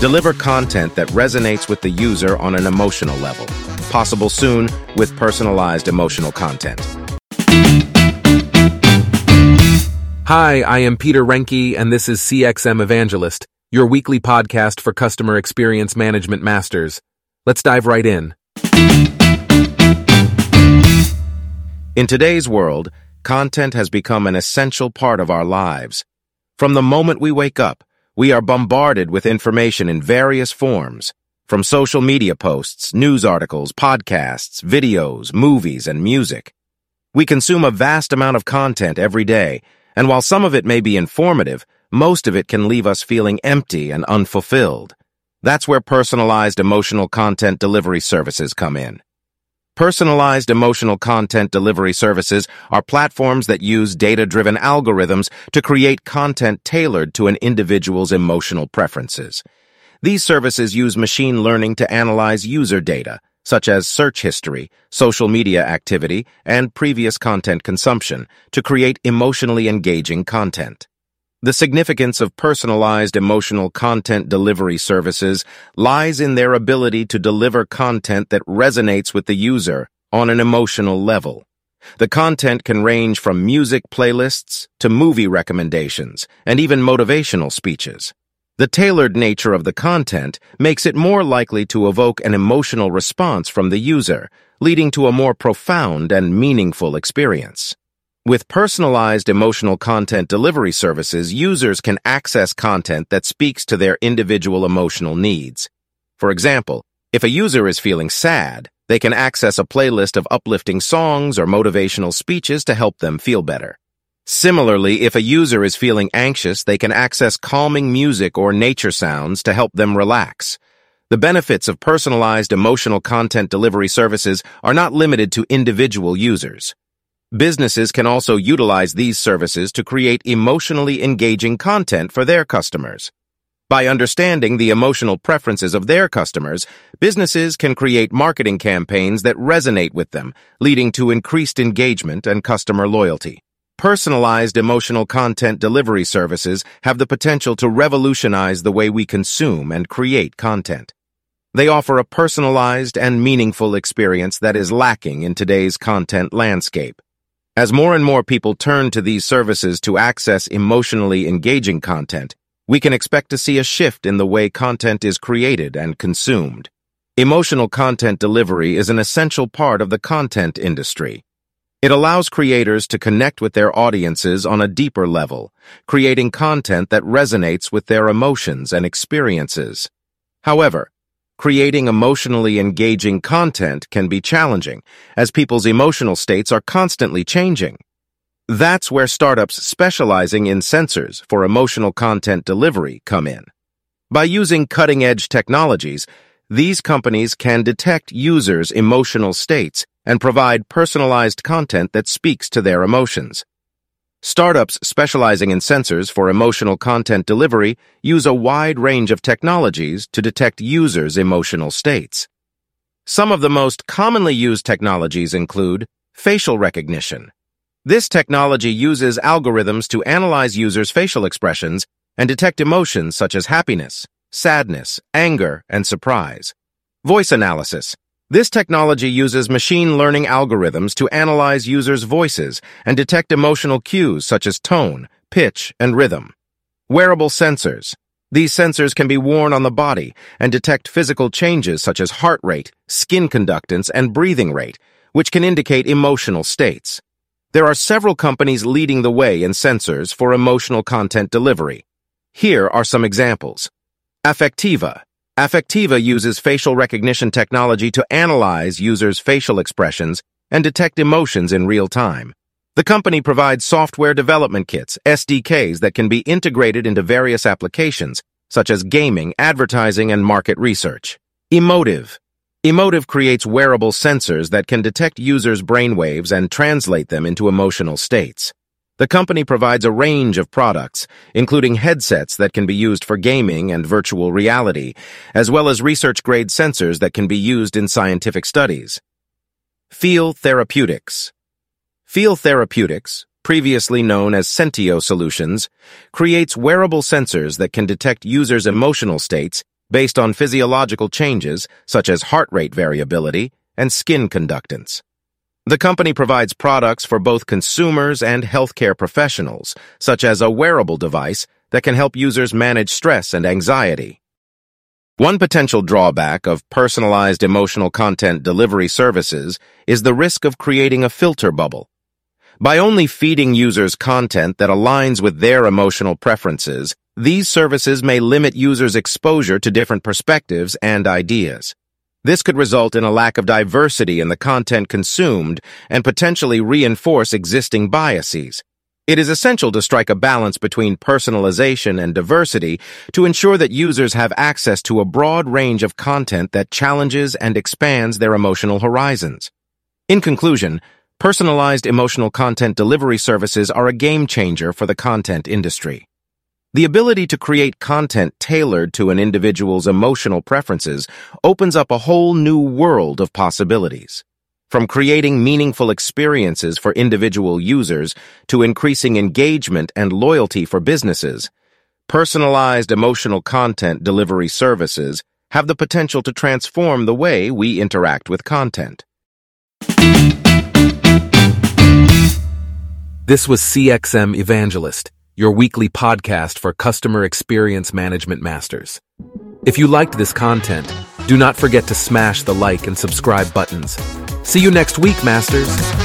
Deliver content that resonates with the user on an emotional level. Possible soon with personalized emotional content. Hi, I am Peter Renke, and this is CXM Evangelist, your weekly podcast for customer experience management masters. Let's dive right in. In today's world, content has become an essential part of our lives. From the moment we wake up, we are bombarded with information in various forms, from social media posts, news articles, podcasts, videos, movies, and music. We consume a vast amount of content every day, and while some of it may be informative, most of it can leave us feeling empty and unfulfilled. That's where personalized emotional content delivery services come in. Personalized emotional content delivery services are platforms that use data-driven algorithms to create content tailored to an individual's emotional preferences. These services use machine learning to analyze user data, such as search history, social media activity, and previous content consumption, to create emotionally engaging content. The significance of personalized emotional content delivery services lies in their ability to deliver content that resonates with the user on an emotional level. The content can range from music playlists to movie recommendations and even motivational speeches. The tailored nature of the content makes it more likely to evoke an emotional response from the user, leading to a more profound and meaningful experience. With personalized emotional content delivery services, users can access content that speaks to their individual emotional needs. For example, if a user is feeling sad, they can access a playlist of uplifting songs or motivational speeches to help them feel better. Similarly, if a user is feeling anxious, they can access calming music or nature sounds to help them relax. The benefits of personalized emotional content delivery services are not limited to individual users. Businesses can also utilize these services to create emotionally engaging content for their customers. By understanding the emotional preferences of their customers, businesses can create marketing campaigns that resonate with them, leading to increased engagement and customer loyalty. Personalized emotional content delivery services have the potential to revolutionize the way we consume and create content. They offer a personalized and meaningful experience that is lacking in today's content landscape. As more and more people turn to these services to access emotionally engaging content, we can expect to see a shift in the way content is created and consumed. Emotional content delivery is an essential part of the content industry. It allows creators to connect with their audiences on a deeper level, creating content that resonates with their emotions and experiences. However, Creating emotionally engaging content can be challenging, as people's emotional states are constantly changing. That's where startups specializing in sensors for emotional content delivery come in. By using cutting-edge technologies, these companies can detect users' emotional states and provide personalized content that speaks to their emotions. Startups specializing in sensors for emotional content delivery use a wide range of technologies to detect users' emotional states. Some of the most commonly used technologies include facial recognition. This technology uses algorithms to analyze users' facial expressions and detect emotions such as happiness, sadness, anger, and surprise. Voice analysis. This technology uses machine learning algorithms to analyze users' voices and detect emotional cues such as tone, pitch, and rhythm. Wearable sensors. These sensors can be worn on the body and detect physical changes such as heart rate, skin conductance, and breathing rate, which can indicate emotional states. There are several companies leading the way in sensors for emotional content delivery. Here are some examples. Affectiva, Affectiva uses facial recognition technology to analyze users' facial expressions and detect emotions in real time. The company provides software development kits, SDKs, that can be integrated into various applications, such as gaming, advertising, and market research. Emotive. Emotiv creates wearable sensors that can detect users' brainwaves and translate them into emotional states. The company provides a range of products, including headsets that can be used for gaming and virtual reality, as well as research-grade sensors that can be used in scientific studies. Feel Therapeutics Feel Therapeutics, previously known as Sentio Solutions, creates wearable sensors that can detect users' emotional states based on physiological changes such as heart rate variability and skin conductance. The company provides products for both consumers and healthcare professionals, such as a wearable device that can help users manage stress and anxiety. One potential drawback of personalized emotional content delivery services is the risk of creating a filter bubble. By only feeding users content that aligns with their emotional preferences, these services may limit users' exposure to different perspectives and ideas. This could result in a lack of diversity in the content consumed and potentially reinforce existing biases. It is essential to strike a balance between personalization and diversity to ensure that users have access to a broad range of content that challenges and expands their emotional horizons. In conclusion, personalized emotional content delivery services are a game changer for the content industry. The ability to create content tailored to an individual's emotional preferences opens up a whole new world of possibilities. From creating meaningful experiences for individual users to increasing engagement and loyalty for businesses, personalized emotional content delivery services have the potential to transform the way we interact with content. This was CXM Evangelist your weekly podcast for customer experience management masters. If you liked this content, do not forget to smash the like and subscribe buttons. See you next week, masters.